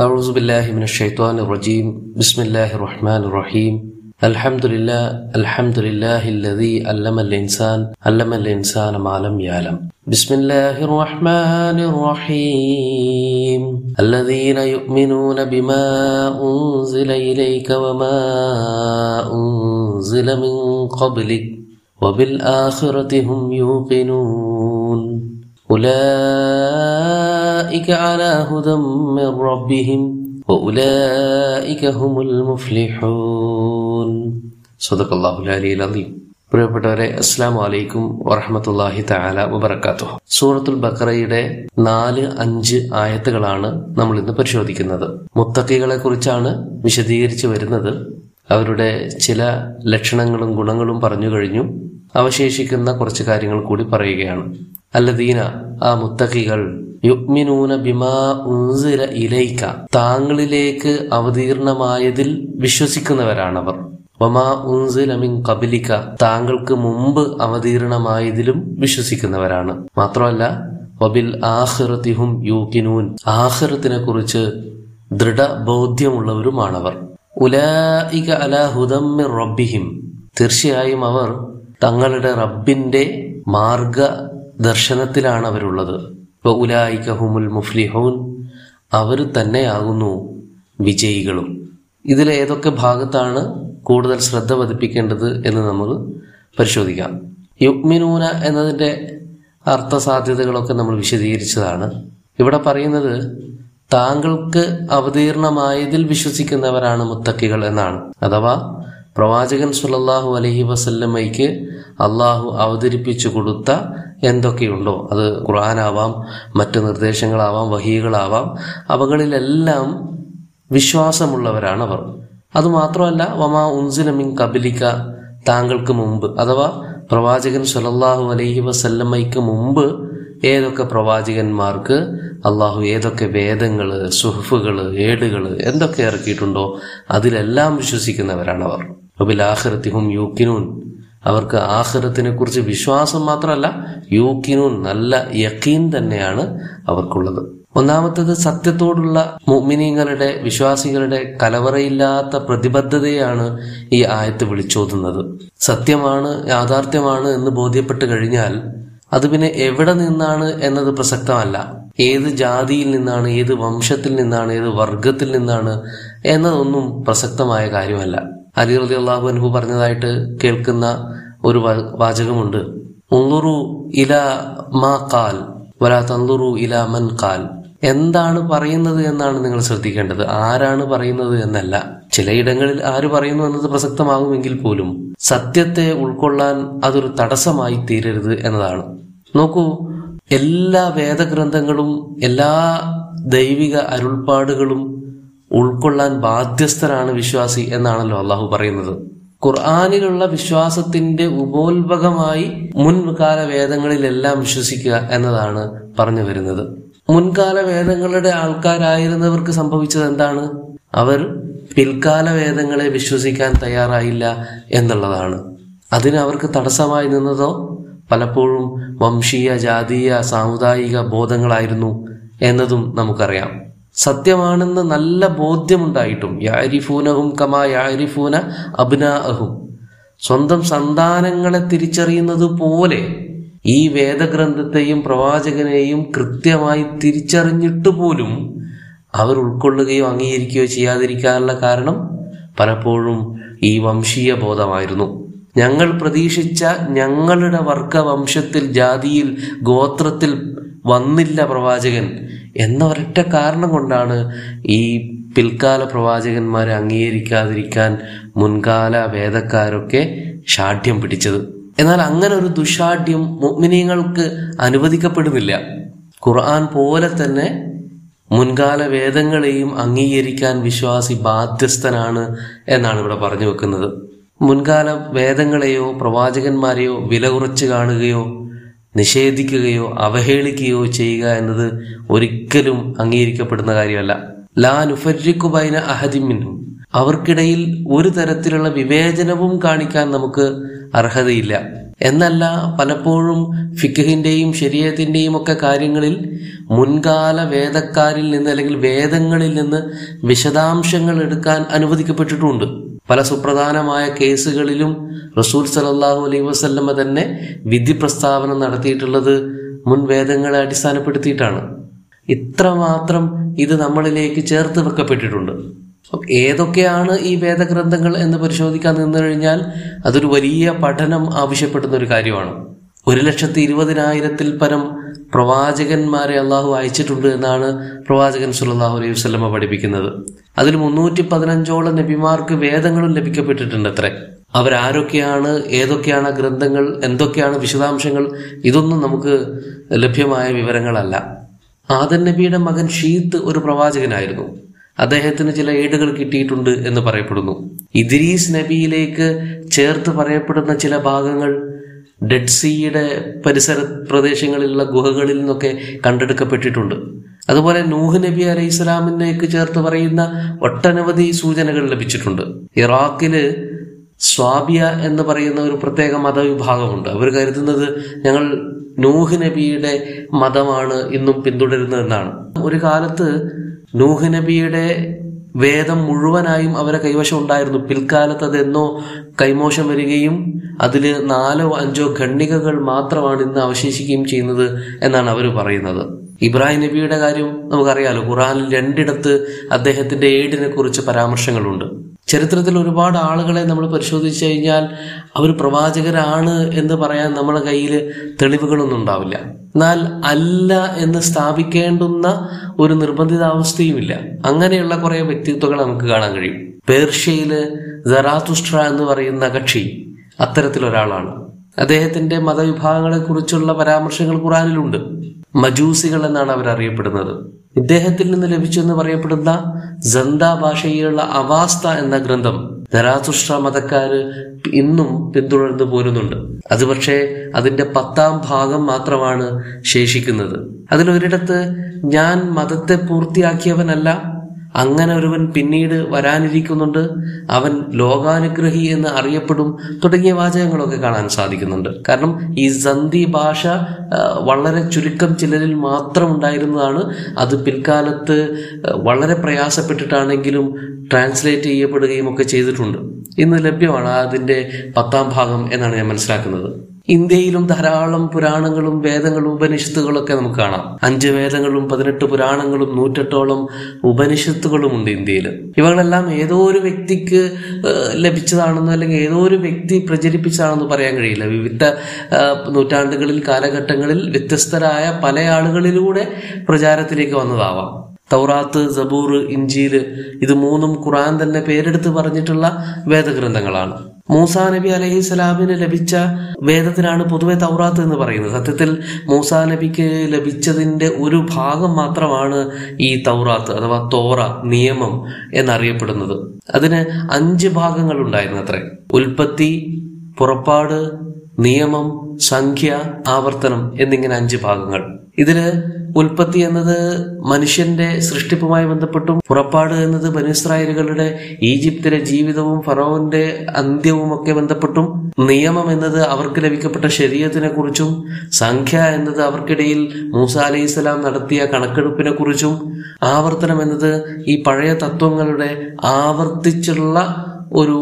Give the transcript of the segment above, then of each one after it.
أعوذ بالله من الشيطان الرجيم. بسم الله الرحمن الرحيم. الحمد لله الحمد لله الذي علم الإنسان علم الإنسان ما لم يعلم. بسم الله الرحمن الرحيم. الذين يؤمنون بما أنزل إليك وما أنزل من قبلك وبالآخرة هم يوقنون. أولئك على هدى من ربهم وأولئك هم المفلحون صدق الله العلي العظيم പ്രിയപ്പെട്ടവരെ അസ്സാം വലൈക്കും വറഹമത്തല്ലാഹി തആല വബർക്കാത്തു സൂറത്തുൽ ബക്കറയുടെ നാല് അഞ്ച് ആയത്തുകളാണ് നമ്മൾ ഇന്ന് പരിശോധിക്കുന്നത് മുത്തക്കികളെ കുറിച്ചാണ് വിശദീകരിച്ചു വരുന്നത് അവരുടെ ചില ലക്ഷണങ്ങളും ഗുണങ്ങളും പറഞ്ഞു കഴിഞ്ഞു അവശേഷിക്കുന്ന കുറച്ച് കാര്യങ്ങൾ കൂടി പറയുകയാണ് അല്ലദീന ആ മുത്തഖികൾ യുഗ്മിനൂന ബിമാ ഉൻസില ഇലൈക്ക താങ്കളിലേക്ക് അവതീർണമായതിൽ വിശ്വസിക്കുന്നവരാണവർ. വമാ ഉൻസില മിൻ കബലിക്ക താങ്കൾക്ക് മുമ്പ് അവതീർണമായതിലും വിശ്വസിക്കുന്നവരാണ്. മാത്രമല്ല വബിൽ ആഹ്റത്തിഹും യൂക്കിനൂൻ ആഹ്റത്തിനെ കുറിച്ച് ദൃഢബോധ്യമുള്ളവരുമാണവർ. ഉലായിക അലാ ഹുദമ്മിർ റബ്ബിഹിം തീർച്ചയായും അവർ തങ്ങളുടെ റബ്ബിന്റെ മാർഗ ദർശനത്തിലാണ് അവരുള്ളത് ഉലായിക ഹുമുൽ മുഫ്ലിഹൂൻ. അവർ തന്നെയാകുന്നു വിജയികളും. ഇതിൽ ഏതൊക്കെ ഭാഗത്താണ് കൂടുതൽ ശ്രദ്ധ പതിപ്പിക്കേണ്ടത് എന്ന് നമ്മൾ പരിശോധിക്കാം. യുഗ്മിനൂന എന്നതിന്റെ അർത്ഥസാധ്യതകളൊക്കെ നമ്മൾ വിശദീകരിച്ചതാണ്. ഇവിടെ പറയുന്നത് താങ്കൾക്ക് അവതീർണമായതിൽ വിശ്വസിക്കുന്നവരാണ് മുത്തക്കികൾ എന്നാണ്. അഥവാ പ്രവാചകൻ സുലല്ലാഹു അലഹി വസല്ലമ്മയ്ക്ക് അള്ളാഹു അവതരിപ്പിച്ചു കൊടുത്ത എന്തൊക്കെയുണ്ടോ? അത് ഖുർആനാവാം മറ്റ് നിർദ്ദേശങ്ങളാവാം വഹികളാവാം. അവകളിലെല്ലാം വിശ്വാസമുള്ളവരാണ് അവർ അതുമാത്രമല്ല വമാ ഉൻസിലമിൻ കബിലിക്ക താങ്കൾക്ക് മുമ്പ്. അഥവാ പ്രവാചകൻ സലല്ലാഹു അലൈഹി വസല്ലമ്മയ്ക്ക് മുമ്പ് ഏതൊക്കെ പ്രവാചകന്മാർക്ക് അള്ളാഹു ഏതൊക്കെ വേദങ്ങൾ സുഹഫുകൾ ഏടുകൾ എന്തൊക്കെ ഇറക്കിയിട്ടുണ്ടോ അതിലെല്ലാം വിശ്വസിക്കുന്നവരാണ് അവർ ആഹ്റത്തിഹും യൂക്കിനൂൻ. അവർക്ക് ആഹ്റത്തിനെ കുറിച്ച് വിശ്വാസം മാത്രമല്ല യൂക്കിനൂൻ നല്ല യക്കീൻ തന്നെയാണ് അവർക്കുള്ളത്. ഒന്നാമത്തത് സത്യത്തോടുള്ള മുമിനീങ്ങളുടെ വിശ്വാസികളുടെ കലവറയില്ലാത്ത പ്രതിബദ്ധതയാണ് ഈ ആയത്ത് വിളിച്ചോതുന്നത്. സത്യമാണ് യാഥാർത്ഥ്യമാണ് എന്ന് ബോധ്യപ്പെട്ട് കഴിഞ്ഞാൽ അത് പിന്നെ എവിടെ നിന്നാണ് എന്നത് പ്രസക്തമല്ല. ഏത് ജാതിയിൽ നിന്നാണ് ഏത് വംശത്തിൽ നിന്നാണ് ഏത് വർഗത്തിൽ നിന്നാണ് എന്നതൊന്നും പ്രസക്തമായ കാര്യമല്ല. അലി റതി അള്ളാഹു അനുഭവ പറഞ്ഞതായിട്ട് കേൾക്കുന്ന ഒരു വാചകമുണ്ട്. ഉള്ളുറു ഇല മാ കാൽ വലാ തന്തുറു ഇല മൻ കാൽ എന്താണ് പറയുന്നത് എന്നാണ് നിങ്ങൾ ശ്രദ്ധിക്കേണ്ടത്. ആരാണ് പറയുന്നത് എന്നല്ല. ചിലയിടങ്ങളിൽ ആര് പറയുന്നു എന്നത് പ്രസക്തമാകുമെങ്കിൽ പോലും സത്യത്തെ ഉൾക്കൊള്ളാൻ അതൊരു തടസ്സമായി തീരരുത് എന്നതാണ്. നോക്കൂ എല്ലാ വേദഗ്രന്ഥങ്ങളും എല്ലാ ദൈവിക അരുൾപ്പാടുകളും ഉൾക്കൊള്ളാൻ ബാധ്യസ്ഥരാണ് വിശ്വാസി എന്നാണല്ലോ അള്ളാഹു പറയുന്നത്. ഖുർആാനിലുള്ള വിശ്വാസത്തിന്റെ ഉപോത്ഭകമായി മുൻകാല വേദങ്ങളിലെല്ലാം വിശ്വസിക്കുക എന്നതാണ് പറഞ്ഞു വരുന്നത്. മുൻകാല വേദങ്ങളുടെ ആൾക്കാരായിരുന്നവർക്ക് സംഭവിച്ചത് എന്താണ്? അവർ പിൽക്കാല വേദങ്ങളെ വിശ്വസിക്കാൻ തയ്യാറായില്ല എന്നുള്ളതാണ്. അതിന് അവർക്ക് തടസ്സമായി നിന്നതോ പലപ്പോഴും വംശീയ ജാതീയ സാമുദായിക ബോധങ്ങളായിരുന്നു എന്നതും നമുക്കറിയാം. സത്യമാണെന്ന് നല്ല ബോധ്യമുണ്ടായിട്ടും. യാരിഫൂനഹും കമാ യാരിഫൂന അബ്നാഅഹും. സ്വന്തം സന്താനങ്ങളെ തിരിച്ചറിയുന്നത് പോലെ ഈ വേദഗ്രന്ഥത്തെയും പ്രവാചകനെയും കൃത്യമായി തിരിച്ചറിഞ്ഞിട്ട് പോലും അവർ ഉൾക്കൊള്ളുകയോ അംഗീകരിക്കുകയോ ചെയ്യാതിരിക്കാനുള്ള കാരണം പലപ്പോഴും ഈ വംശീയ ബോധമായിരുന്നു. ഞങ്ങൾ പ്രതീക്ഷിച്ച ഞങ്ങളുടെ വർഗവംശത്തിൽ ജാതിയിൽ ഗോത്രത്തിൽ വന്നില്ല പ്രവാചകൻ. എന്ന ഒരൊറ്റ കാരണം കൊണ്ടാണ് ഈ പിൽക്കാല പ്രവാചകന്മാരെ അംഗീകരിക്കാതിരിക്കാൻ മുൻകാല വേദക്കാരൊക്കെ ഷാഠ്യം പിടിച്ചത്. എന്നാൽ അങ്ങനെ ഒരു ദുഷാഠ്യം മുഗ്മിനീങ്ങൾക്ക് അനുവദിക്കപ്പെടുന്നില്ല. ഖുർആൻ പോലെ തന്നെ മുൻകാല വേദങ്ങളെയും അംഗീകരിക്കാൻ വിശ്വാസി ബാധ്യസ്ഥനാണ് എന്നാണ് ഇവിടെ പറഞ്ഞു വെക്കുന്നത്. മുൻകാല വേദങ്ങളെയോ പ്രവാചകന്മാരെയോ വില കുറച്ച് കാണുകയോ നിഷേധിക്കുകയോ അവഹേളിക്കുകയോ ചെയ്യുക എന്നത് ഒരിക്കലും അംഗീകരിക്കപ്പെടുന്ന കാര്യമല്ല. ലാ നുഫരിക്കുബൈന അഹദിമിന്നും അവർക്കിടയിൽ ഒരു തരത്തിലുള്ള വിവേചനവും കാണിക്കാൻ നമുക്ക് അർഹതയില്ല. എന്നല്ല പലപ്പോഴും ഫിഖഹിന്റെയും ശരീരത്തിന്റെയും ഒക്കെ കാര്യങ്ങളിൽ മുൻകാല വേദക്കാരിൽ നിന്ന് അല്ലെങ്കിൽ വേദങ്ങളിൽ നിന്ന് വിശദാംശങ്ങൾ എടുക്കാൻ അനുവദിക്കപ്പെട്ടിട്ടുണ്ട്. പല സുപ്രധാനമായ കേസുകളിലും റസൂൽ സലല്ലാഹു അലൈഹി വസ്ല്ലമ്മ തന്നെ വിധി പ്രസ്താവന നടത്തിയിട്ടുള്ളത് മുൻ വേദങ്ങളെ അടിസ്ഥാനപ്പെടുത്തിയിട്ടാണ്. ഇത്രമാത്രം ഇത് നമ്മളിലേക്ക് ചേർത്ത് വെക്കപ്പെട്ടിട്ടുണ്ട്. ഏതൊക്കെയാണ് ഈ വേദഗ്രന്ഥങ്ങൾ എന്ന് പരിശോധിക്കാൻ നിന്നു കഴിഞ്ഞാൽ അതൊരു വലിയ പഠനം ആവശ്യപ്പെടുന്ന ഒരു കാര്യമാണ്. ഒരു ലക്ഷത്തി ഇരുപതിനായിരത്തിൽ പരം പ്രവാചകന്മാരെ അള്ളാഹു അയച്ചിട്ടുണ്ട് എന്നാണ് പ്രവാചകൻ സുല്ലാഹു അലൈഹി വസ്ലമ പഠിപ്പിക്കുന്നത്. അതിൽ മുന്നൂറ്റി പതിനഞ്ചോളം നബിമാർക്ക് വേദങ്ങളും ലഭിക്കപ്പെട്ടിട്ടുണ്ട് അത്രേ അവരാരൊക്കെയാണ് ഏതൊക്കെയാണ് ഗ്രന്ഥങ്ങൾ എന്തൊക്കെയാണ് വിശദാംശങ്ങൾ ഇതൊന്നും നമുക്ക് ലഭ്യമായ വിവരങ്ങളല്ല. ആദൻ നബിയുടെ മകൻ ഷീത്ത് ഒരു പ്രവാചകനായിരുന്നു. അദ്ദേഹത്തിന് ചില ഏടുകൾ കിട്ടിയിട്ടുണ്ട് എന്ന് പറയപ്പെടുന്നു. ഇദ്രീസ് നബിയിലേക്ക് ചേർത്ത് പറയപ്പെടുന്ന ചില ഭാഗങ്ങൾ ഡെഡ് സീയുടെ പരിസര പ്രദേശങ്ങളിലുള്ള ഗുഹകളിൽ നിന്നൊക്കെ കണ്ടെടുക്കപ്പെട്ടിട്ടുണ്ട്. അതുപോലെ നൂഹ് നബി അലൈഹി ഇസ്ലാമിനേക്ക് ചേർത്ത് പറയുന്ന ഒട്ടനവധി സൂചനകൾ ലഭിച്ചിട്ടുണ്ട്. ഇറാഖിൽ സ്വാബിയ എന്ന് പറയുന്ന ഒരു പ്രത്യേക മതവിഭാഗമുണ്ട്. അവർ കരുതുന്നത് ഞങ്ങൾ നൂഹ് നബിയുടെ മതമാണ് ഇന്നും പിന്തുടരുന്നതെന്നാണ്. ഒരു കാലത്ത് നൂഹ് നബിയുടെ വേദം മുഴുവനായും അവരെ കൈവശം ഉണ്ടായിരുന്നു. പിൽക്കാലത്ത് അതെന്നോ കൈമോശം വരികയും അതിൽ നാലോ അഞ്ചോ ഖണ്ഡികകൾ മാത്രമാണ് ഇന്ന് അവശേഷിക്കുകയും ചെയ്യുന്നത് എന്നാണ് അവർ പറയുന്നത്. ഇബ്രാഹിം നബിയുടെ കാര്യം നമുക്കറിയാലോ. ഖുറാനിൽ രണ്ടിടത്ത് അദ്ദേഹത്തിന്റെ ഏടിനെ കുറിച്ച് പരാമർശങ്ങളുണ്ട്. ചരിത്രത്തിൽ ഒരുപാട് ആളുകളെ നമ്മൾ പരിശോധിച്ച് കഴിഞ്ഞാൽ അവർ പ്രവാചകരാണ് എന്ന് പറയാൻ നമ്മുടെ കയ്യിൽ തെളിവുകളൊന്നും ഉണ്ടാവില്ല. എന്നാൽ അല്ല എന്ന് സ്ഥാപിക്കേണ്ടുന്ന ഒരു നിർബന്ധിതാവസ്ഥയുമില്ല. അങ്ങനെയുള്ള കുറെ വ്യക്തിത്വങ്ങൾ നമുക്ക് കാണാൻ കഴിയും. പേർഷ്യയിൽ ജറാതുഷ്ട്ര എന്ന് പറയുന്ന കക്ഷി അത്തരത്തിലൊരാളാണ്. അദ്ദേഹത്തിന്റെ മതവിഭാഗങ്ങളെ കുറിച്ചുള്ള പരാമർശങ്ങൾ ഖുറാനിലുണ്ട് മജൂസികൾ എന്നാണ് അവർ അറിയപ്പെടുന്നത്. ഇദ്ദേഹത്തിൽ നിന്ന് ലഭിച്ചെന്ന് പറയപ്പെടുന്ന ജന്ത ഭാഷയിലുള്ള അവാസ്ത എന്ന ഗ്രന്ഥം ധരാതുഷ്ട്ര മതക്കാര് ഇന്നും പിന്തുടർന്നു പോരുന്നുണ്ട്. അത് പക്ഷേ അതിന്റെ പത്താം ഭാഗം മാത്രമാണ് ശേഷിക്കുന്നത്. അതിലൊരിടത്ത് ഞാൻ മതത്തെ പൂർത്തിയാക്കിയവനല്ല അങ്ങനെ ഒരുവൻ പിന്നീട് വരാനിരിക്കുന്നുണ്ട്. അവൻ ലോകാനുഗ്രഹി എന്ന് അറിയപ്പെടും. തുടങ്ങിയ വാചകങ്ങളൊക്കെ കാണാൻ സാധിക്കുന്നുണ്ട്. കാരണം ഈ സന്ധി ഭാഷ വളരെ ചുരുക്കം ചിലരിൽ മാത്രം ഉണ്ടായിരുന്നതാണ്. അത് പിൽക്കാലത്ത് വളരെ പ്രയാസപ്പെട്ടിട്ടാണെങ്കിലും ട്രാൻസ്ലേറ്റ് ചെയ്യപ്പെടുകയും ഒക്കെ ചെയ്തിട്ടുണ്ട്. ഇന്ന് ലഭ്യമാണ് അതിന്റെ പത്താം ഭാഗം എന്നാണ് ഞാൻ മനസ്സിലാക്കുന്നത്. ഇന്ത്യയിലും ധാരാളം പുരാണങ്ങളും വേദങ്ങളും ഉപനിഷത്തുകളൊക്കെ നമുക്ക് കാണാം. അഞ്ച് വേദങ്ങളും പതിനെട്ട് പുരാണങ്ങളും നൂറ്റെട്ടോളം ഉപനിഷത്തുകളും ഉണ്ട് ഇന്ത്യയിൽ ഇവകളെല്ലാം ഏതോ ഒരു വ്യക്തിക്ക് ലഭിച്ചതാണെന്നോ അല്ലെങ്കിൽ ഏതോ ഒരു വ്യക്തി പ്രചരിപ്പിച്ചതാണെന്ന് പറയാൻ കഴിയില്ല. വിവിധ നൂറ്റാണ്ടുകളിൽ കാലഘട്ടങ്ങളിൽ വ്യത്യസ്തരായ പല ആളുകളിലൂടെ പ്രചാരത്തിലേക്ക് വന്നതാവാം. തൗറാത്ത് സബൂർ ഇഞ്ചീര് ഇത് മൂന്നും ഖുറാൻ തന്നെ പേരെടുത്ത് പറഞ്ഞിട്ടുള്ള വേദഗ്രന്ഥങ്ങളാണ്. മൂസാ നബി അലഹി സ്വലാമിന് ലഭിച്ച വേദത്തിനാണ് പൊതുവെ തൗറാത്ത് എന്ന് പറയുന്നത്. സത്യത്തിൽ മൂസാ നബിക്ക് ലഭിച്ചതിന്റെ ഒരു ഭാഗം മാത്രമാണ് ഈ തൗറാത്ത് അഥവാ തോറ നിയമം എന്നറിയപ്പെടുന്നത്. അതിന് അഞ്ച് ഭാഗങ്ങൾ ഉണ്ടായിരുന്നു അത്രേ ഉൽപ്പത്തി പുറപ്പാട് നിയമം സംഖ്യ ആവർത്തനം എന്നിങ്ങനെ അഞ്ച് ഭാഗങ്ങൾ. ഇതിൽ ഉൽപ്പത്തി എന്നത് മനുഷ്യന്റെ സൃഷ്ടിപ്പുമായി ബന്ധപ്പെട്ടും പുറപ്പാട് എന്നത് ബനിസ്രായലുകളുടെ ഈജിപ്തിലെ ജീവിതവും ഫറോവിന്റെ അന്ത്യവും ഒക്കെ ബന്ധപ്പെട്ടും നിയമം എന്നത് അവർക്ക് ലഭിക്കപ്പെട്ട ശരീരത്തിനെ കുറിച്ചും സംഖ്യ എന്നത് അവർക്കിടയിൽ മൂസ അലൈഹി സ്വലാം നടത്തിയ കണക്കെടുപ്പിനെ കുറിച്ചും ആവർത്തനം എന്നത് ഈ പഴയ തത്വങ്ങളുടെ ആവർത്തിച്ചുള്ള ഒരു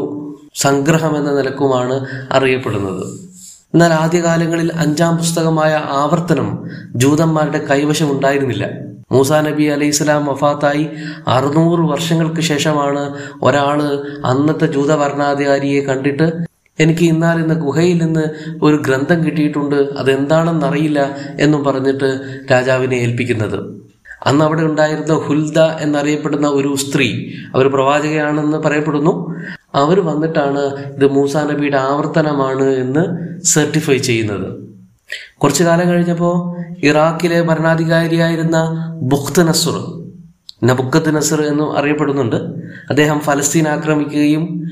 സംഗ്രഹം എന്ന നിലക്കുമാണ് അറിയപ്പെടുന്നത്. എന്നാൽ ആദ്യകാലങ്ങളിൽ അഞ്ചാം പുസ്തകമായ ആവർത്തനം ജൂതന്മാരുടെ കൈവശം ഉണ്ടായിരുന്നില്ല. മൂസാ നബി അലൈഹി സ്വലാം വഫാത്തായി അറുന്നൂറ് വർഷങ്ങൾക്ക് ശേഷമാണ് ഒരാൾ അന്നത്തെ ജൂത ഭരണാധികാരിയെ കണ്ടിട്ട് എനിക്ക് ഇന്നാൽ ഇന്ന് ഗുഹയിൽ നിന്ന് ഒരു ഗ്രന്ഥം കിട്ടിയിട്ടുണ്ട് അതെന്താണെന്നറിയില്ല എന്നും പറഞ്ഞിട്ട് രാജാവിനെ ഏൽപ്പിക്കുന്നത്. അന്ന് അവിടെ ഉണ്ടായിരുന്ന ഹുൽദ എന്നറിയപ്പെടുന്ന ഒരു സ്ത്രീ അവർ പ്രവാചകയാണെന്ന് പറയപ്പെടുന്നു. അവർ വന്നിട്ടാണ് ഇത് മൂസാ നബിയുടെ ആവർത്തനമാണ് എന്ന് സർട്ടിഫൈ ചെയ്യുന്നത്. കുറച്ചു കാലം കഴിഞ്ഞപ്പോൾ ഇറാഖിലെ ഭരണാധികാരിയായിരുന്ന ബുഖ്ത് നസുർ നബുക്കത്ത് നസർ എന്നും അറിയപ്പെടുന്നുണ്ട്. അദ്ദേഹം ഫലസ്തീൻ ആക്രമിക്കുകയും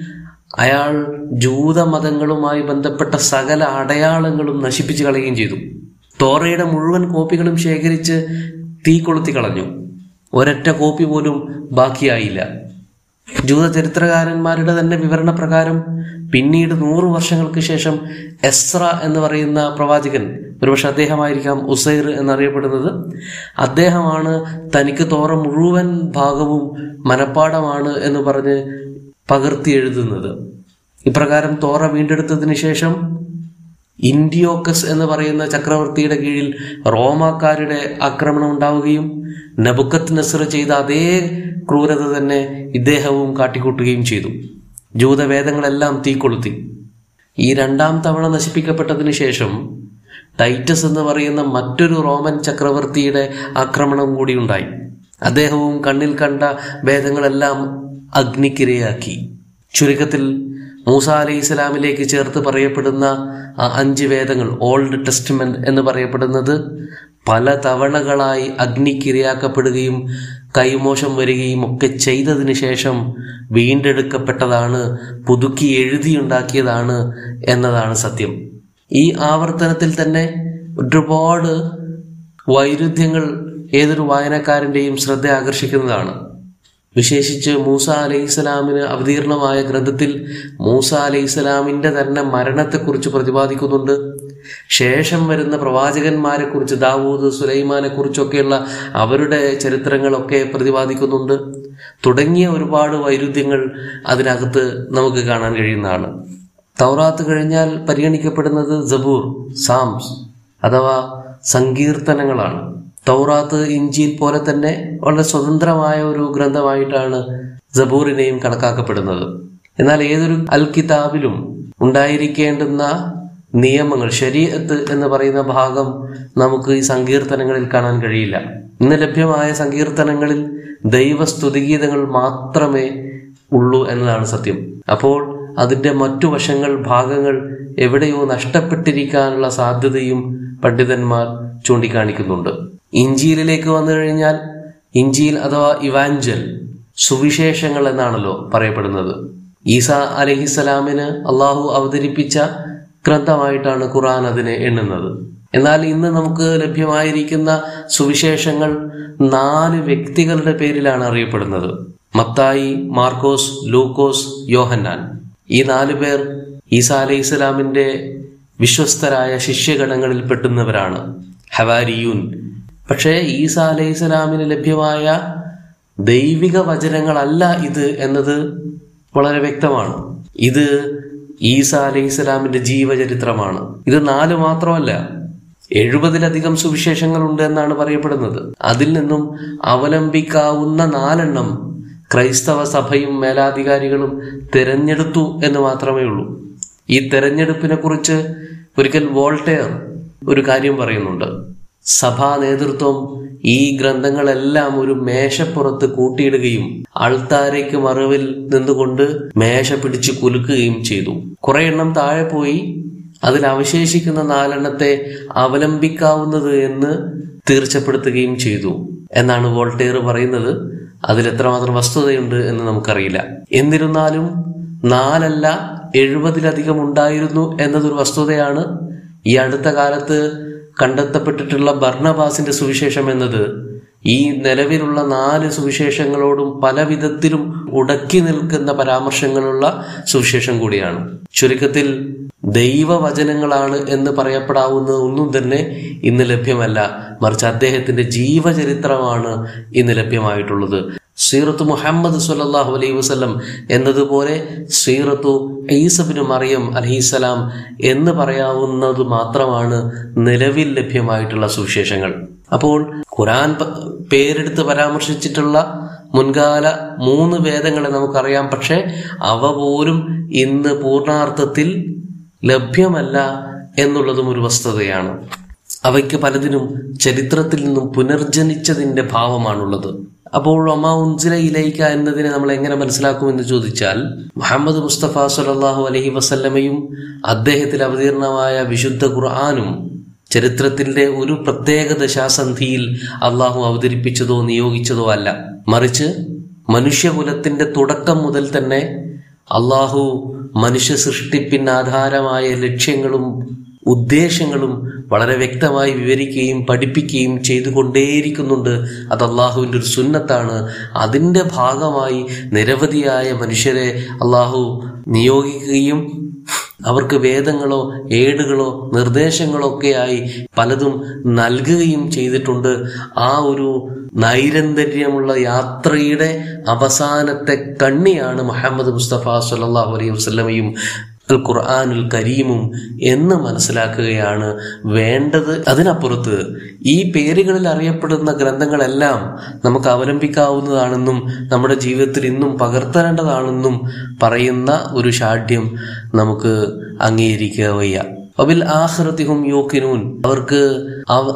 അയാൾ ജൂത മതങ്ങളുമായി ബന്ധപ്പെട്ട സകല അടയാളങ്ങളും നശിപ്പിച്ചു കളയുകയും ചെയ്തു. തോറയുടെ മുഴുവൻ കോപ്പികളും ശേഖരിച്ച് തീ കൊളുത്തി കളഞ്ഞു. ഒരൊറ്റ കോപ്പി പോലും ബാക്കിയായില്ല. ജൂത ചരിത്രകാരന്മാരുടെ തന്നെ വിവരണ പ്രകാരം പിന്നീട് നൂറ് വർഷങ്ങൾക്ക് ശേഷം എസ്ര എന്ന് പറയുന്ന പ്രവാചകൻ ഒരുപക്ഷെ അദ്ദേഹമായിരിക്കാം ഉസൈർ എന്നറിയപ്പെടുന്നത്. അദ്ദേഹമാണ് തനിക്ക് തോറ മുഴുവൻ ഭാഗവും മനപ്പാടമാണ് എന്ന് പറഞ്ഞ് പകർത്തി എഴുതുന്നത്. ഇപ്രകാരം തോറ വീണ്ടെടുത്തതിന് ശേഷം ഇൻഡിയോക്കസ് എന്ന് പറയുന്ന ചക്രവർത്തിയുടെ കീഴിൽ റോമാക്കാരുടെ ആക്രമണം ഉണ്ടാവുകയും നബുക്കത്ത് നസർ ചെയ്ത അതേ ക്രൂരത തന്നെ ഇദ്ദേഹവും കാട്ടിക്കൂട്ടുകയും ചെയ്തു. ജൂതവേദങ്ങളെല്ലാം തീക്കൊളുത്തി. ഈ രണ്ടാം തവണ നശിപ്പിക്കപ്പെട്ടതിന് ശേഷം ടൈറ്റസ് എന്ന് പറയുന്ന മറ്റൊരു റോമൻ ചക്രവർത്തിയുടെ ആക്രമണം കൂടി ഉണ്ടായി. അദ്ദേഹവും കണ്ണിൽ കണ്ട വേദങ്ങളെല്ലാം അഗ്നിക്കിരയാക്കി. ചുരുക്കത്തിൽ മൂസ അലൈഹി ഇസ്ലാമിലേക്ക് ചേർത്ത് പറയപ്പെടുന്ന ആ അഞ്ച് വേദങ്ങൾ ഓൾഡ് ടെസ്റ്റ്മെന്റ് എന്ന് പറയപ്പെടുന്നത് പല തവണകളായി അഗ്നിക്കിരയാക്കപ്പെടുകയും കൈമോശം വരികയും ഒക്കെ ചെയ്തതിന് ശേഷം വീണ്ടെടുക്കപ്പെട്ടതാണ് പുതുക്കി എഴുതിയുണ്ടാക്കിയതാണ് എന്നതാണ് സത്യം. ഈ ആവർത്തനത്തിൽ തന്നെ ഒരുപാട് വൈരുദ്ധ്യങ്ങൾ ഏതൊരു വായനക്കാരന്റെയും ശ്രദ്ധ ആകർഷിക്കുന്നതാണ്. വിശേഷിച്ച് മൂസ അലൈഹിസ്സലാമിന് അവതീർണമായ ഗ്രന്ഥത്തിൽ മൂസ അലൈഹിസ്സലാമിന്റെ തന്നെ മരണത്തെക്കുറിച്ച് പ്രതിപാദിക്കുന്നുണ്ട്. ശേഷം വരുന്ന പ്രവാചകന്മാരെ കുറിച്ച് ദാവൂദ് സുലൈമാനെ കുറിച്ചൊക്കെയുള്ള അവരുടെ ചരിത്രങ്ങളൊക്കെ പ്രതിപാദിക്കുന്നുണ്ട്. തുടങ്ങിയ ഒരുപാട് വൈരുദ്ധ്യങ്ങൾ അതിനകത്ത് നമുക്ക് കാണാൻ കഴിയുന്നതാണ്. തൗറാത്ത് കഴിഞ്ഞാൽ പരിഗണിക്കപ്പെടുന്നത് ജബൂർ സാംസ് അഥവാ സങ്കീർത്തനങ്ങളാണ്. തൗറാത്ത് ഇഞ്ചിയിൽ പോലെ തന്നെ വളരെ സ്വതന്ത്രമായ ഒരു ഗ്രന്ഥമായിട്ടാണ് ജബൂറിനെയും കണക്കാക്കപ്പെടുന്നത്. എന്നാൽ ഏതൊരു അൽ കിതാബിലും ഉണ്ടായിരിക്കേണ്ടുന്ന നിയമങ്ങൾ ശരീരത്ത് എന്ന് പറയുന്ന ഭാഗം നമുക്ക് ഈ സങ്കീർത്തനങ്ങളിൽ കാണാൻ കഴിയില്ല. ഇന്ന് ലഭ്യമായ സങ്കീർത്തനങ്ങളിൽ ദൈവസ്തുതിഗീതങ്ങൾ മാത്രമേ ഉള്ളൂ എന്നതാണ് സത്യം. അപ്പോൾ അതിന്റെ മറ്റു വശങ്ങൾ ഭാഗങ്ങൾ എവിടെയോ നഷ്ടപ്പെട്ടിരിക്കാനുള്ള സാധ്യതയും പണ്ഡിതന്മാർ ചൂണ്ടിക്കാണിക്കുന്നുണ്ട്. ഇഞ്ചിയിലേക്ക് വന്നു കഴിഞ്ഞാൽ ഇഞ്ചിയിൽ അഥവാ ഇവാഞ്ചൽ സുവിശേഷങ്ങൾ എന്നാണല്ലോ പറയപ്പെടുന്നത്. ഈസ അലഹിസലാമിന് അള്ളാഹു അവതരിപ്പിച്ച ഗ്രന്ഥമായിട്ടാണ് ഖുറാൻ അതിനെ എണ്ണുന്നത്. എന്നാൽ ഇന്ന് നമുക്ക് ലഭ്യമായിരിക്കുന്ന സുവിശേഷങ്ങൾ നാല് വ്യക്തികളുടെ പേരിലാണ് അറിയപ്പെടുന്നത്. മത്തായി മാർക്കോസ് ലൂക്കോസ് യോഹന്നാൻ. ഈ നാലു പേർ ഈസ അലൈഹി വിശ്വസ്തരായ ശിഷ്യഗണങ്ങളിൽ പെട്ടുന്നവരാണ്. ഹവാരിയൂൻ പക്ഷേ ഈസ അലൈഹി സ്വലാമിന് ലഭ്യമായ ദൈവിക വചനങ്ങളല്ല ഇത് എന്നത് വളരെ വ്യക്തമാണ്. ഇത് ഈസ അലൈഹി സ്വലാമിന്റെ ജീവചരിത്രമാണ്. ഇത് നാല് മാത്രമല്ല എഴുപതിലധികം സുവിശേഷങ്ങളുണ്ട് എന്നാണ് പറയപ്പെടുന്നത്. അതിൽ നിന്നും അവലംബിക്കാവുന്ന നാലെണ്ണം ക്രൈസ്തവ സഭയും മേലാധികാരികളും തിരഞ്ഞെടുത്തു എന്ന് മാത്രമേ ഉള്ളൂ. ഈ തെരഞ്ഞെടുപ്പിനെ കുറിച്ച് ഒരിക്കൽ വോൾട്ടെയർ ഒരു കാര്യം പറയുന്നുണ്ട്. സഭാ നേതൃത്വം ഈ ഗ്രന്ഥങ്ങളെല്ലാം ഒരു മേശപ്പുറത്ത് കൂട്ടിയിടുകയും ആൾത്താരയ്ക്ക് മറവിൽ നിന്നുകൊണ്ട് മേശ പിടിച്ച് കുലുക്കുകയും ചെയ്തു. കുറെ എണ്ണം താഴെ പോയി അതിൽ അവശേഷിക്കുന്ന നാലെണ്ണത്തെ അവലംബിക്കാവുന്നത് എന്ന് തീർച്ചപ്പെടുത്തുകയും ചെയ്തു. എന്നാണ് വോൾട്ടേർ പറയുന്നത്. അതിൽ എത്രമാത്രം വസ്തുതയുണ്ട് എന്ന് നമുക്കറിയില്ല. എന്നിരുന്നാലും നാലല്ല എഴുപതിലധികം ഉണ്ടായിരുന്നു എന്നതൊരു വസ്തുതയാണ്. ഈ അടുത്ത കാലത്ത് കണ്ടെത്തപ്പെട്ടിട്ടുള്ള ഭർണവാസിന്റെ സുവിശേഷം എന്നത് ഈ നിലവിലുള്ള നാല് സുവിശേഷങ്ങളോടും പല വിധത്തിലും ഉടക്കി നിൽക്കുന്ന പരാമർശങ്ങളുള്ള സുവിശേഷം കൂടിയാണ്. ചുരുക്കത്തിൽ ദൈവവചനങ്ങളാണ് എന്ന് പറയപ്പെടാവുന്ന ഒന്നും തന്നെ ഇന്ന് ലഭ്യമല്ല. മറിച്ച് അദ്ദേഹത്തിന്റെ ജീവചരിത്രമാണ് ഇന്ന് ലഭ്യമായിട്ടുള്ളത്. സീറത്തു മുഹമ്മദ് സുല്ലാഹു അലൈഹി വസ്ലം എന്നതുപോലെ സീറത്തു ഈസബിന് മറിയം അലഹിസലാം എന്ന് പറയാവുന്നത് മാത്രമാണ് നിലവിൽ ലഭ്യമായിട്ടുള്ള സുവിശേഷങ്ങൾ. അപ്പോൾ ഖുറാൻ പേരെടുത്ത് പരാമർശിച്ചിട്ടുള്ള മുൻകാല മൂന്ന് വേദങ്ങളെ നമുക്കറിയാം. പക്ഷേ അവ പോലും ഇന്ന് പൂർണാർത്ഥത്തിൽ ലഭ്യമല്ല എന്നുള്ളതും ഒരു വസ്തുതയാണ്. അവയ്ക്ക് പലതിനും ചരിത്രത്തിൽ നിന്നും പുനർജനിച്ചതിന്റെ ഭാവമാണുള്ളത്. അപ്പോൾ ഒമാ ഉൻസില ഇലയിക്ക എന്നതിനെ നമ്മൾ എങ്ങനെ മനസ്സിലാക്കുമെന്ന് ചോദിച്ചാൽ മുഹമ്മദ് മുസ്തഫ സുലല്ലാഹു അലഹി വസല്ലമയും അദ്ദേഹത്തിൽ അവതീർണമായ വിശുദ്ധ ഖുർആാനും ചരിത്രത്തിന്റെ ഒരു പ്രത്യേക ദശാസന്ധിയിൽ അള്ളാഹു അവതരിപ്പിച്ചതോ നിയോഗിച്ചതോ അല്ല. മറിച്ച് മനുഷ്യകുലത്തിന്റെ തുടക്കം മുതൽ തന്നെ അള്ളാഹു മനുഷ്യ സൃഷ്ടിപ്പിന് ആധാരമായ ലക്ഷ്യങ്ങളും ഉദ്ദേശങ്ങളും വളരെ വ്യക്തമായി വിവരിക്കുകയും പഠിപ്പിക്കുകയും ചെയ്തുകൊണ്ടേയിരിക്കുന്നുണ്ട്. അത് അള്ളാഹുവിന്റെ ഒരു സുന്നത്താണ്. അതിന്റെ ഭാഗമായി നിരവധിയായ മനുഷ്യരെ അള്ളാഹു നിയോഗിക്കുകയും അവർക്ക് വേദങ്ങളോ ഏടുകളോ നിർദ്ദേശങ്ങളോ ഒക്കെയായി പലതും നൽകുകയും ചെയ്തിട്ടുണ്ട്. ആ ഒരു നൈരന്തര്യമുള്ള യാത്രയുടെ അവസാനത്തെ കണ്ണിയാണ് മുഹമ്മദ് മുസ്തഫ സല്ലാഹു അലൈഹി വസ്ലമയും അൽ ഖുർആാനുൽ കരീമും എന്ന് മനസ്സിലാക്കുകയാണ് വേണ്ടത്. അതിനപ്പുറത്ത് ഈ പേരുകളിൽ അറിയപ്പെടുന്ന ഗ്രന്ഥങ്ങളെല്ലാം നമുക്ക് അവലംബിക്കാവുന്നതാണെന്നും നമ്മുടെ ജീവിതത്തിൽ ഇന്നും പകർത്തേണ്ടതാണെന്നും പറയുന്ന ഒരു ഷാഠ്യം നമുക്ക് അംഗീകരിക്കുക വയ്യ. അബിൽ ആഹ്റത്തിഹും യോക്കിനൂൻ അവർക്ക്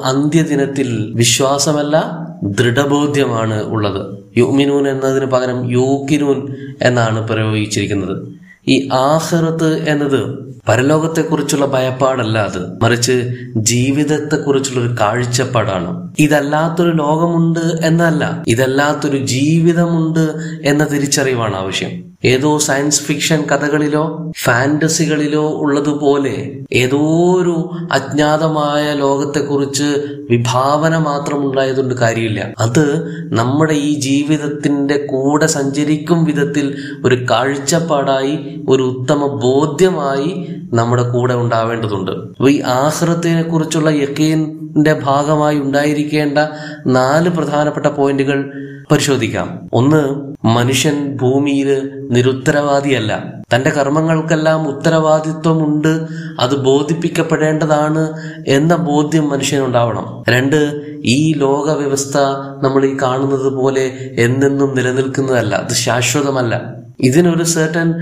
അന്ത്യദിനത്തിൽ വിശ്വാസമല്ല ദൃഢബോധ്യമാണ് ഉള്ളത്. യുമിനൂൻ എന്നതിന് പകരം യൂക്കിനൂൻ എന്നാണ് പ്രയോഗിച്ചിരിക്കുന്നത്. ഈ ആഹ്റത്ത് എന്നത് പരലോകത്തെക്കുറിച്ചുള്ള ഭയപ്പാടല്ല അത്. മറിച്ച് ജീവിതത്തെക്കുറിച്ചുള്ള ഒരു കാഴ്ചപ്പാടാണ്. ഇതല്ലാത്തൊരു ലോകമുണ്ട് എന്നല്ല ഇതല്ലാത്തൊരു ജീവിതമുണ്ട് എന്ന തിരിച്ചറിവാണ് ആവശ്യം. ഏതോ സയൻസ് ഫിക്ഷൻ കഥകളിലോ ഫാന്റസികളിലോ ഉള്ളതുപോലെ ഏതോ ഒരു അജ്ഞാതമായ ലോകത്തെക്കുറിച്ച് വിഭാവന മാത്രം ഉണ്ടായതുകൊണ്ട് കാര്യമില്ല. അത് നമ്മുടെ ഈ ജീവിതത്തിന്റെ കൂടെ സഞ്ചരിക്കും വിധത്തിൽ ഒരു കാഴ്ചപ്പാടായി ഒരു ഉത്തമ ബോധ്യമായി നമ്മുടെ കൂടെ ഉണ്ടാവേണ്ടതുണ്ട്. അപ്പൊ ഈ ആഹ്രത്തിനെ കുറിച്ചുള്ള യക്കീന്റെ ഭാഗമായി ഉണ്ടായിരിക്കേണ്ട നാല് പ്രധാനപ്പെട്ട പോയിന്റുകൾ പരിശോധിക്കാം. ഒന്ന് മനുഷ്യൻ ഭൂമിയിൽ നിരുത്തരവാദിയല്ല. തന്റെ കർമ്മങ്ങൾക്കെല്ലാം ഉത്തരവാദിത്വമുണ്ട്. അത് ബോധിപ്പിക്കപ്പെടേണ്ടതാണ് എന്ന ബോധ്യം മനുഷ്യനുണ്ടാവണം. രണ്ട് ഈ ലോക വ്യവസ്ഥ നമ്മൾ ഈ കാണുന്നത് പോലെ എന്നെന്നും നിലനിൽക്കുന്നതല്ല. അത് ശാശ്വതമല്ല. ഇതിനൊരു സെർട്ടൻ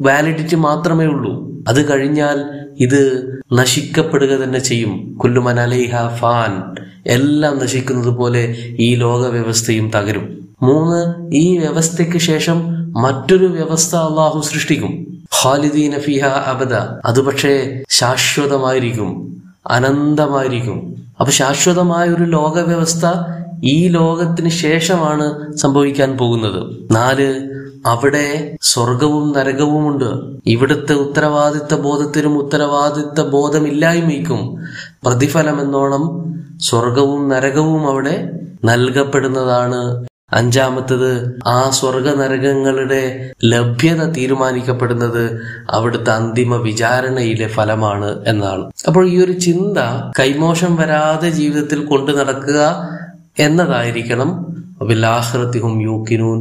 വാലിഡിറ്റി മാത്രമേ ഉള്ളൂ. അത് കഴിഞ്ഞാൽ ഇത് നശിക്കപ്പെടുക തന്നെ ചെയ്യും. കുല്ലുമൻ അലൈഹ ഫാൻ. എല്ലാം നശിക്കുന്നത് പോലെ ഈ ലോക വ്യവസ്ഥയും തകരും. മൂന്ന് ഈ വ്യവസ്ഥയ്ക്ക് ശേഷം മറ്റൊരു വ്യവസ്ഥ അള്ളാഹു സൃഷ്ടിക്കും. ഖാലിദീന ഫിഹ അബദ. അത് പക്ഷേ ശാശ്വതമായിരിക്കും അനന്തമായിരിക്കും. അപ്പൊ ശാശ്വതമായ ഒരു ലോക വ്യവസ്ഥ ഈ ലോകത്തിന് ശേഷമാണ് സംഭവിക്കാൻ പോകുന്നത്. നാല് അവിടെ സ്വർഗവും നരകവുമുണ്ട് ഇവിടുത്തെ ഉത്തരവാദിത്ത ബോധത്തിനും ഉത്തരവാദിത്ത ബോധമില്ലായ്മയ്ക്കും പ്രതിഫലമെന്നോണം സ്വർഗവും നരകവും അവിടെ നൽകപ്പെടുന്നതാണ് അഞ്ചാമത്തത് ആ സ്വർഗ നരകങ്ങളുടെ ലഭ്യത തീരുമാനിക്കപ്പെടുന്നത് അവിടുത്തെ അന്തിമ വിചാരണയിലെ ഫലമാണ് എന്നാണ്. അപ്പോൾ ഈ ഒരു ചിന്ത കൈമോശം വരാതെ ജീവിതത്തിൽ കൊണ്ടു നടക്കുക എന്നതായിരിക്കണം. ബിലാഹ്റത്തിഹും യൂക്കിനൂൻ.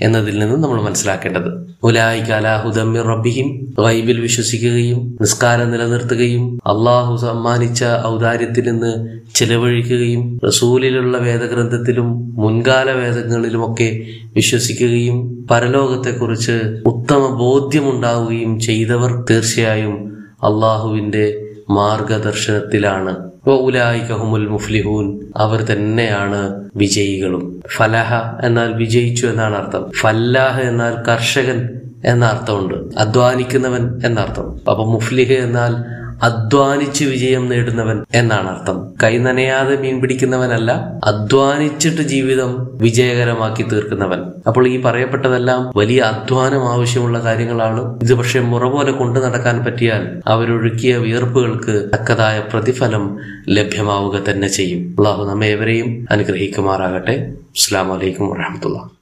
എന്നതിൽ നിന്ന് നമ്മൾ മനസ്സിലാക്കേണ്ടത്. ഉലായിക്ക് അലാഹുദമ്മിർ റബ്ബിഹിം. ഗൈബിൽ വിശ്വസിക്കുകയും നിസ്കാരം നിലനിർത്തുകയും അള്ളാഹു സമ്മാനിച്ച ഔദാര്യത്തിൽ നിന്ന് ചിലവഴിക്കുകയും റസൂലിലുള്ള വേദഗ്രന്ഥത്തിലും മുൻകാല വേദങ്ങളിലുമൊക്കെ വിശ്വസിക്കുകയും പരലോകത്തെക്കുറിച്ച് ഉത്തമ ബോധ്യമുണ്ടാവുകയും ചെയ്തവർ തീർച്ചയായും അള്ളാഹുവിന്റെ മാർഗദർശനത്തിലാണ്. ഉലായിക്കഹുമുൽ മുഫ്ലിഹൂൻ. അവർ തന്നെയാണ് വിജയികളും. ഫലഹ എന്നാൽ വിജയിച്ചു എന്നാണ് അർത്ഥം. ഫല്ലാഹ് എന്നാൽ കർഷകൻ എന്ന അർത്ഥമുണ്ട്. അധ്വാനിക്കുന്നവൻ എന്നർത്ഥം അപ്പൊ മുഫ്ലിഹ് എന്നാൽ അധ്വാനിച്ച് വിജയം നേടുന്നവൻ എന്നാണ് അർത്ഥം. കൈ നനയാതെ മീൻ പിടിക്കുന്നവനല്ല അധ്വാനിച്ചിട്ട് ജീവിതം വിജയകരമാക്കി തീർക്കുന്നവൻ. അപ്പോൾ ഈ പറയപ്പെട്ടതെല്ലാം വലിയ അധ്വാനം ആവശ്യമുള്ള കാര്യങ്ങളാണ്. ഇത് പക്ഷെ മുറ പോലെ കൊണ്ടു നടക്കാൻ പറ്റിയാൽ അവരൊഴുക്കിയ വിയർപ്പുകൾക്ക് തക്കതായ പ്രതിഫലം ലഭ്യമാവുക തന്നെ ചെയ്യും. അള്ളാഹു നമ്മെ നമ്മേവരെയും അനുഗ്രഹിക്കുമാറാകട്ടെ. അസ്സാം വലൈക്കും വാഹമത്തുള്ള